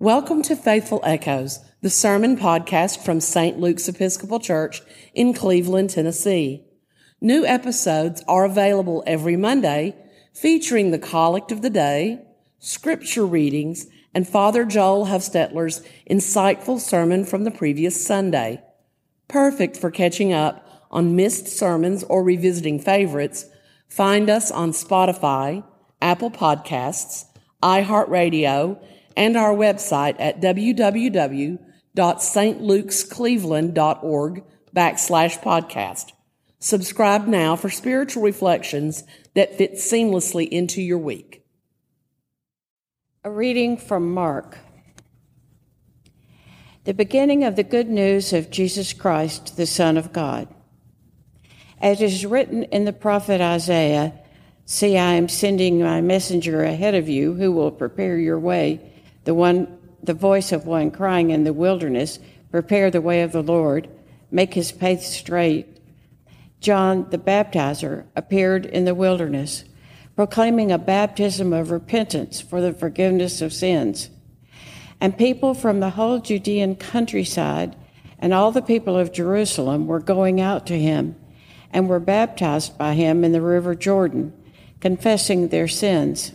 Welcome to Faithful Echoes, the sermon podcast from St. Luke's Episcopal Church in Cleveland, Tennessee. New episodes are available every Monday, featuring the collect of the day, scripture readings, and Father Joel Huffstetler's insightful sermon from the previous Sunday. Perfect for catching up on missed sermons or revisiting favorites. Find us on Spotify, Apple Podcasts, iHeartRadio, and our website at www.stlukescleveland.org backslash podcast. Subscribe now for spiritual reflections that fit seamlessly into your week. A reading from Mark. The beginning of the good news of Jesus Christ, the Son of God. As is written in the prophet Isaiah, See, I am sending my messenger ahead of you who will prepare your way the one the voice of one crying in the wilderness, prepare the way of the Lord, make his path straight. John the baptizer appeared in the wilderness, proclaiming a baptism of repentance for the forgiveness of sins. And people from the whole Judean countryside and all the people of Jerusalem were going out to him and were baptized by him in the river Jordan, confessing their sins.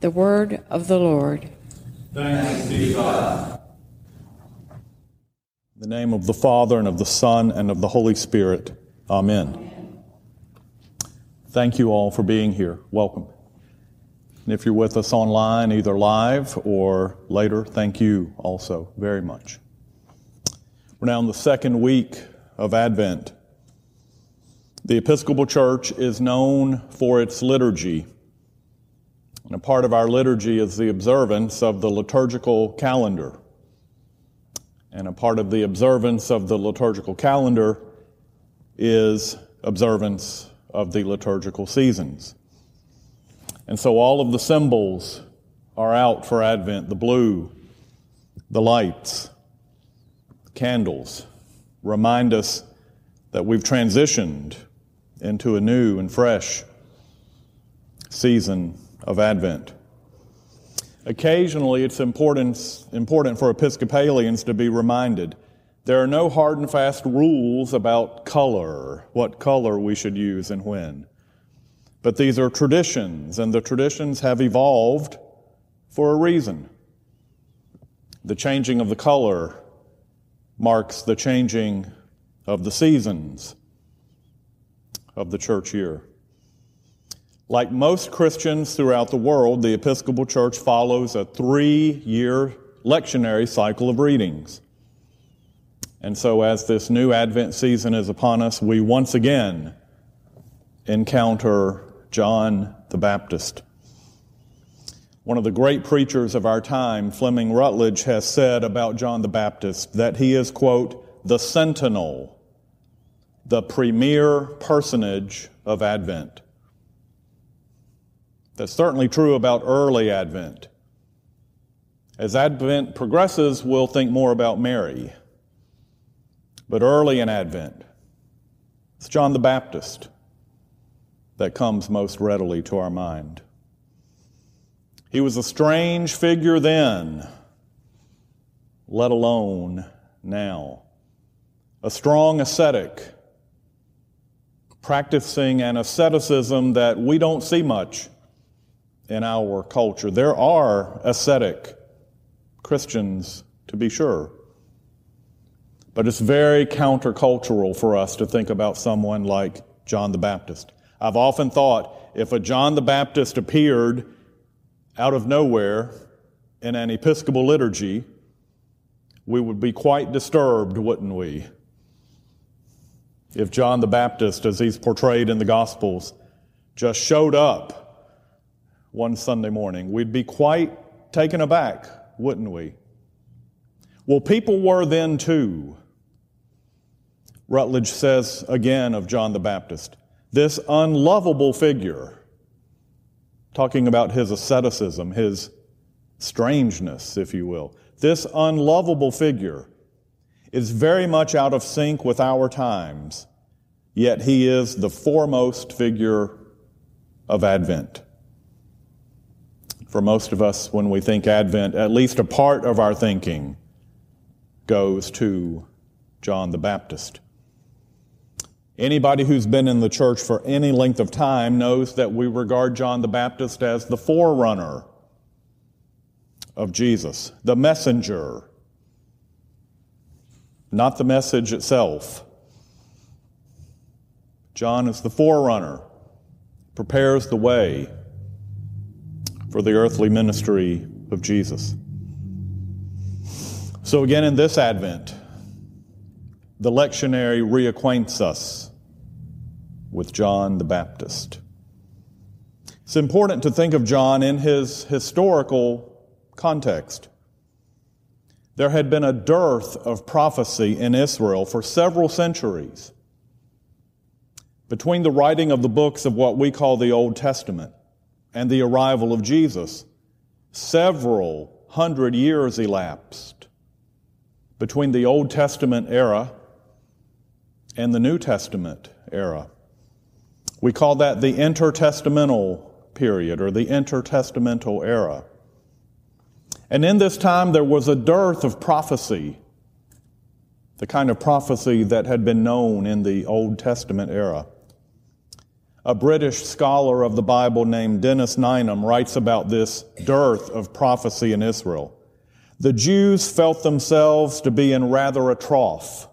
The word of the Lord. Thanks be God. In the name of the Father, and of the Son, and of the Holy Spirit. Amen. Thank you all for being here. Welcome. And if you're with us online, either live or later, thank you also very much. We're now in the second week of Advent. The Episcopal Church is known for its liturgy and a part of our liturgy is the observance of the liturgical calendar. And a part of the observance of the liturgical calendar is observance of the liturgical seasons. And so all of the symbols are out for Advent the blue, the lights, the candles remind us that we've transitioned into a new and fresh season of Advent. Occasionally, it's important, important for Episcopalians to be reminded there are no hard and fast rules about color, what color we should use and when. But these are traditions, and the traditions have evolved for a reason. The changing of the color marks the changing of the seasons of the church year. Like most Christians throughout the world, the Episcopal Church follows a three year lectionary cycle of readings. And so, as this new Advent season is upon us, we once again encounter John the Baptist. One of the great preachers of our time, Fleming Rutledge, has said about John the Baptist that he is, quote, the sentinel, the premier personage of Advent. That's certainly true about early Advent. As Advent progresses, we'll think more about Mary. But early in Advent, it's John the Baptist that comes most readily to our mind. He was a strange figure then, let alone now. A strong ascetic, practicing an asceticism that we don't see much in our culture. There are ascetic Christians, to be sure. But it's very countercultural for us to think about someone like John the Baptist. I've often thought if a John the Baptist appeared out of nowhere in an Episcopal liturgy, we would be quite disturbed, wouldn't we? If John the Baptist, as he's portrayed in the Gospels, just showed up one Sunday morning. We'd be quite taken aback, wouldn't we? Well, people were then too. Rutledge says again of John the Baptist, this unlovable figure, talking about his asceticism, his strangeness, if you will, this unlovable figure is very much out of sync with our times, yet he is the foremost figure of Advent. For most of us, when we think Advent, at least a part of our thinking goes to John the Baptist. Anybody who's been in the church for any length of time knows that we regard John the Baptist as the forerunner of Jesus, the messenger, not the message itself. John is the forerunner, prepares the way for the earthly ministry of Jesus. So, again, in this Advent, the lectionary reacquaints us with John the Baptist. It's important to think of John in his historical context. There had been a dearth of prophecy in Israel for several centuries. Between the writing of the books of what we call the Old Testament and the arrival of Jesus, several hundred years elapsed between the Old Testament era and the New Testament era. We call that the intertestamental period or the intertestamental era. And in this time, there was a dearth of prophecy, the kind of prophecy that had been known in the Old Testament era. A British scholar of the Bible named Dennis Nineham writes about this dearth of prophecy in Israel. The Jews felt themselves to be in rather a trough.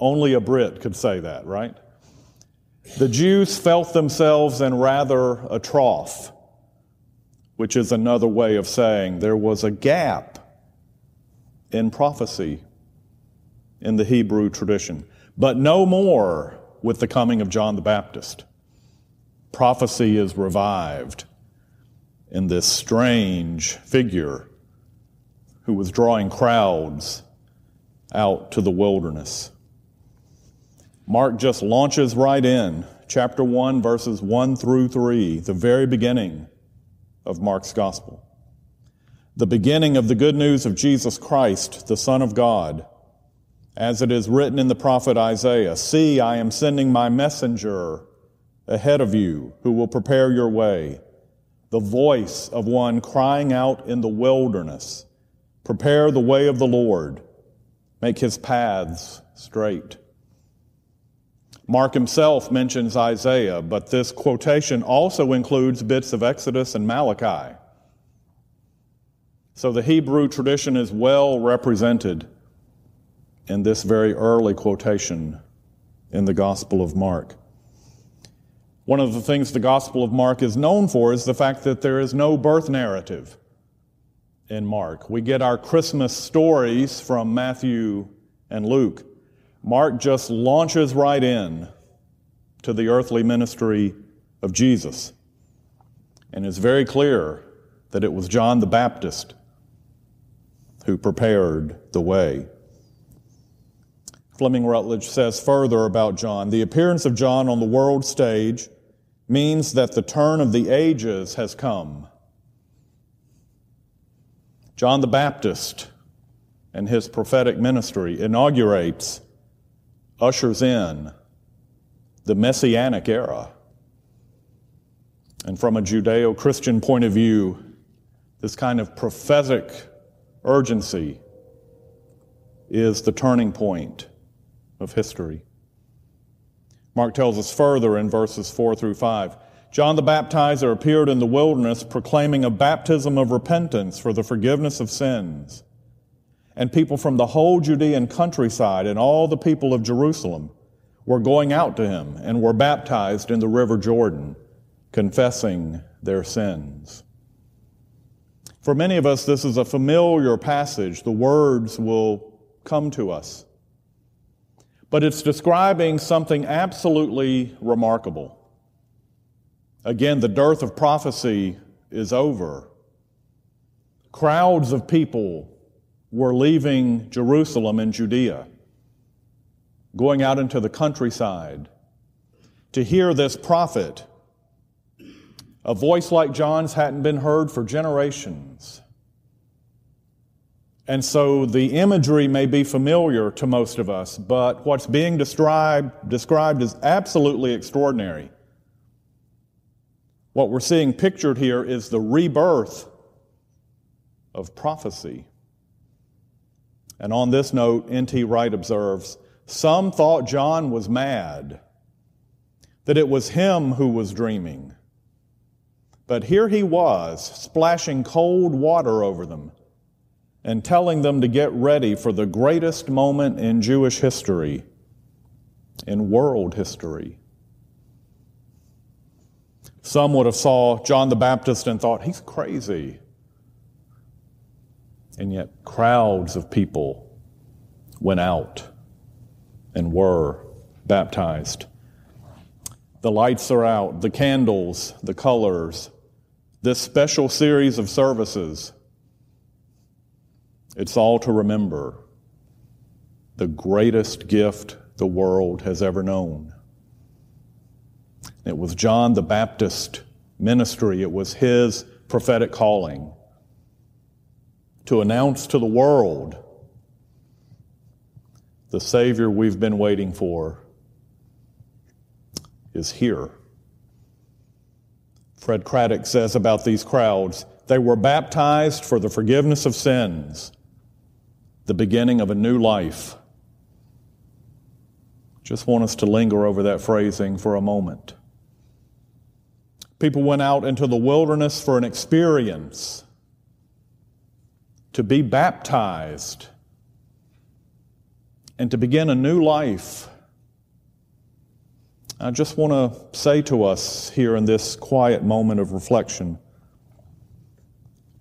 Only a Brit could say that, right? The Jews felt themselves in rather a trough, which is another way of saying there was a gap in prophecy in the Hebrew tradition, but no more with the coming of John the Baptist. Prophecy is revived in this strange figure who was drawing crowds out to the wilderness. Mark just launches right in, chapter 1, verses 1 through 3, the very beginning of Mark's gospel. The beginning of the good news of Jesus Christ, the Son of God, as it is written in the prophet Isaiah See, I am sending my messenger ahead of you who will prepare your way, the voice of one crying out in the wilderness, Prepare the way of the Lord, make his paths straight. Mark himself mentions Isaiah, but this quotation also includes bits of Exodus and Malachi. So the Hebrew tradition is well represented in this very early quotation in the Gospel of Mark. One of the things the Gospel of Mark is known for is the fact that there is no birth narrative in Mark. We get our Christmas stories from Matthew and Luke. Mark just launches right in to the earthly ministry of Jesus. And it's very clear that it was John the Baptist who prepared the way. Fleming Rutledge says further about John the appearance of John on the world stage means that the turn of the ages has come. John the Baptist and his prophetic ministry inaugurates ushers in the Messianic era. And from a Judeo Christian point of view, this kind of prophetic urgency is the turning point of history. Mark tells us further in verses 4 through 5 John the Baptizer appeared in the wilderness proclaiming a baptism of repentance for the forgiveness of sins and people from the whole Judean countryside and all the people of Jerusalem were going out to him and were baptized in the river Jordan, confessing their sins. For many of us, this is a familiar passage. The words will come to us. But it's describing something absolutely remarkable. Again, the dearth of prophecy is over. Crowds of people were leaving Jerusalem and Judea, going out into the countryside to hear this prophet. A voice like John's hadn't been heard for generations. And so the imagery may be familiar to most of us, but what's being described, described is absolutely extraordinary. What we're seeing pictured here is the rebirth of prophecy. And on this note, N.T. Wright observes Some thought John was mad, that it was him who was dreaming. But here he was, splashing cold water over them and telling them to get ready for the greatest moment in Jewish history, in world history. Some would have saw John the Baptist and thought, he's crazy. And yet crowds of people went out and were baptized. The lights are out, the candles, the colors, this special series of services it's all to remember the greatest gift the world has ever known. It was John the Baptist ministry, it was his prophetic calling to announce to the world the Savior we've been waiting for is here. Fred Craddock says about these crowds, they were baptized for the forgiveness of sins the beginning of a new life. Just want us to linger over that phrasing for a moment. People went out into the wilderness for an experience, to be baptized, and to begin a new life. I just want to say to us here in this quiet moment of reflection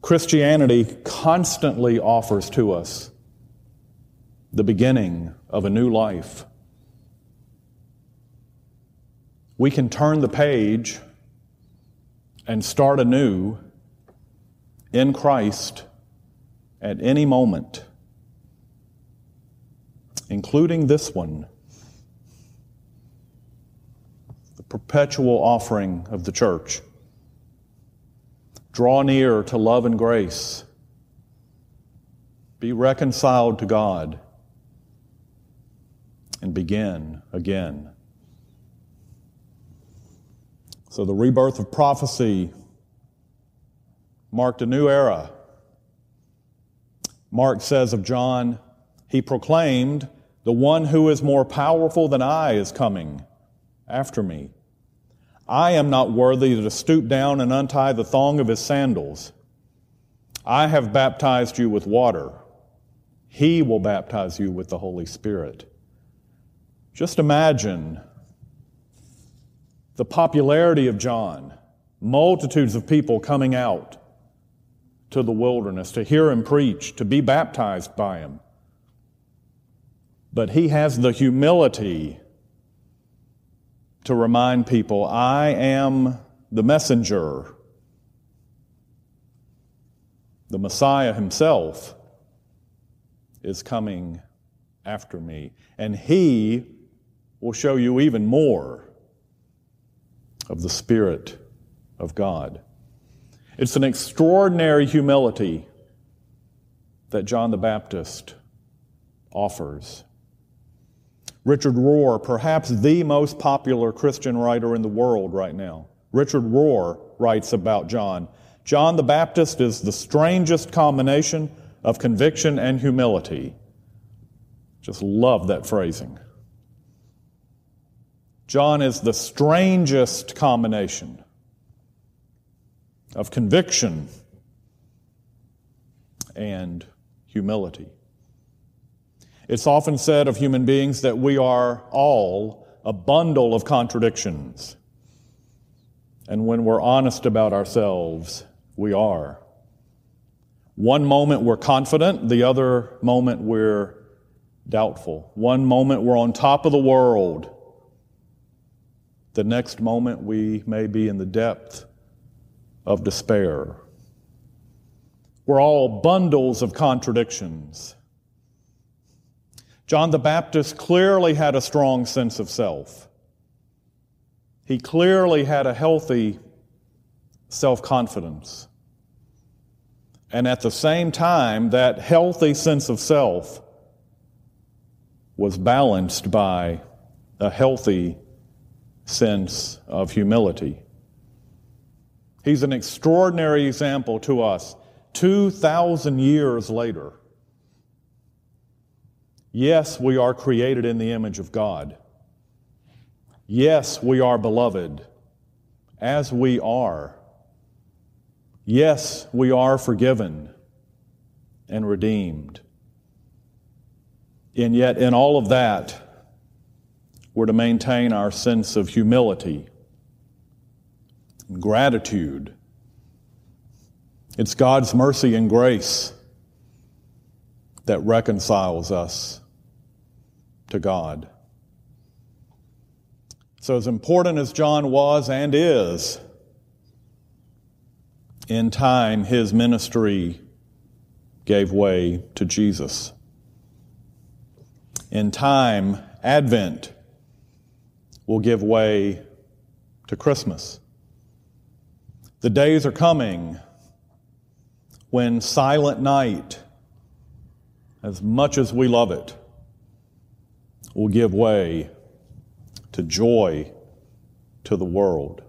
Christianity constantly offers to us the beginning of a new life. We can turn the page and start anew in Christ at any moment, including this one the perpetual offering of the church. Draw near to love and grace. Be reconciled to God and begin again. So the rebirth of prophecy marked a new era. Mark says of John, he proclaimed, The one who is more powerful than I is coming after me. I am not worthy to stoop down and untie the thong of his sandals. I have baptized you with water. He will baptize you with the Holy Spirit. Just imagine the popularity of John, multitudes of people coming out to the wilderness to hear him preach, to be baptized by him. But he has the humility to remind people I am the messenger. The Messiah himself is coming after me. And he will show you even more of the Spirit of God. It's an extraordinary humility that John the Baptist offers. Richard Rohr, perhaps the most popular Christian writer in the world right now, Richard Rohr writes about John John the Baptist is the strangest combination of conviction and humility. Just love that phrasing. John is the strangest combination of conviction and humility. It's often said of human beings that we are all a bundle of contradictions. And when we're honest about ourselves, we are. One moment we're confident, the other moment we're doubtful. One moment we're on top of the world, the next moment, we may be in the depth of despair. We're all bundles of contradictions. John the Baptist clearly had a strong sense of self. He clearly had a healthy self confidence. And at the same time, that healthy sense of self was balanced by a healthy sense of humility. He's an extraordinary example to us 2,000 years later. Yes, we are created in the image of God. Yes, we are beloved as we are. Yes, we are forgiven and redeemed. And yet, in all of that, we're to maintain our sense of humility and gratitude. It's God's mercy and grace that reconciles us to God. So, as important as John was and is, in time, his ministry gave way to Jesus. In time, Advent will give way to Christmas. The days are coming when silent night, as much as we love it, will give way to joy to the world.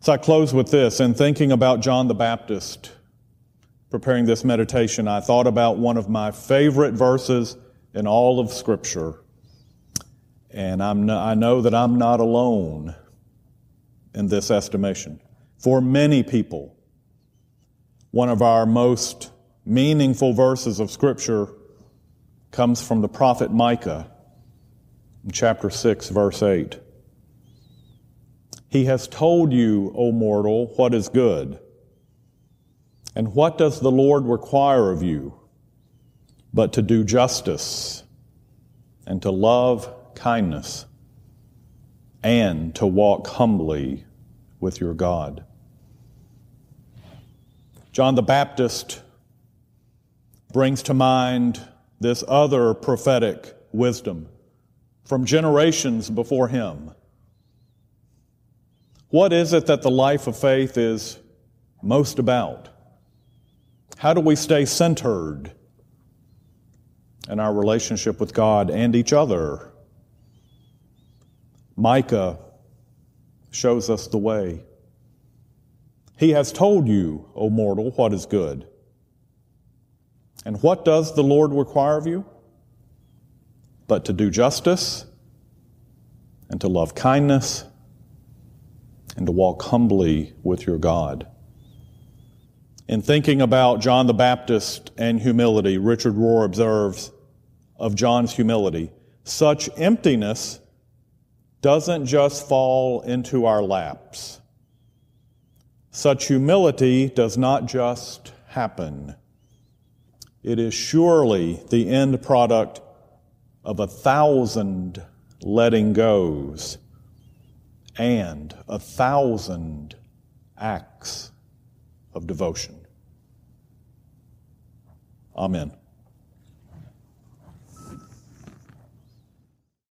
So I close with this. In thinking about John the Baptist, preparing this meditation, I thought about one of my favorite verses in all of Scripture. And I'm I know that I'm not alone in this estimation. For many people, one of our most meaningful verses of Scripture comes from the prophet Micah chapter 6, verse 8. He has told you, O mortal, what is good. And what does the Lord require of you but to do justice and to love kindness and to walk humbly with your God? John the Baptist brings to mind this other prophetic wisdom from generations before him. What is it that the life of faith is most about? How do we stay centered in our relationship with God and each other? Micah shows us the way. He has told you, O mortal, what is good. And what does the Lord require of you? But to do justice and to love kindness and to walk humbly with your God. In thinking about John the Baptist and humility, Richard Rohr observes of John's humility, such emptiness doesn't just fall into our laps. Such humility does not just happen. It is surely the end product of a thousand letting goes and a thousand acts of devotion. Amen.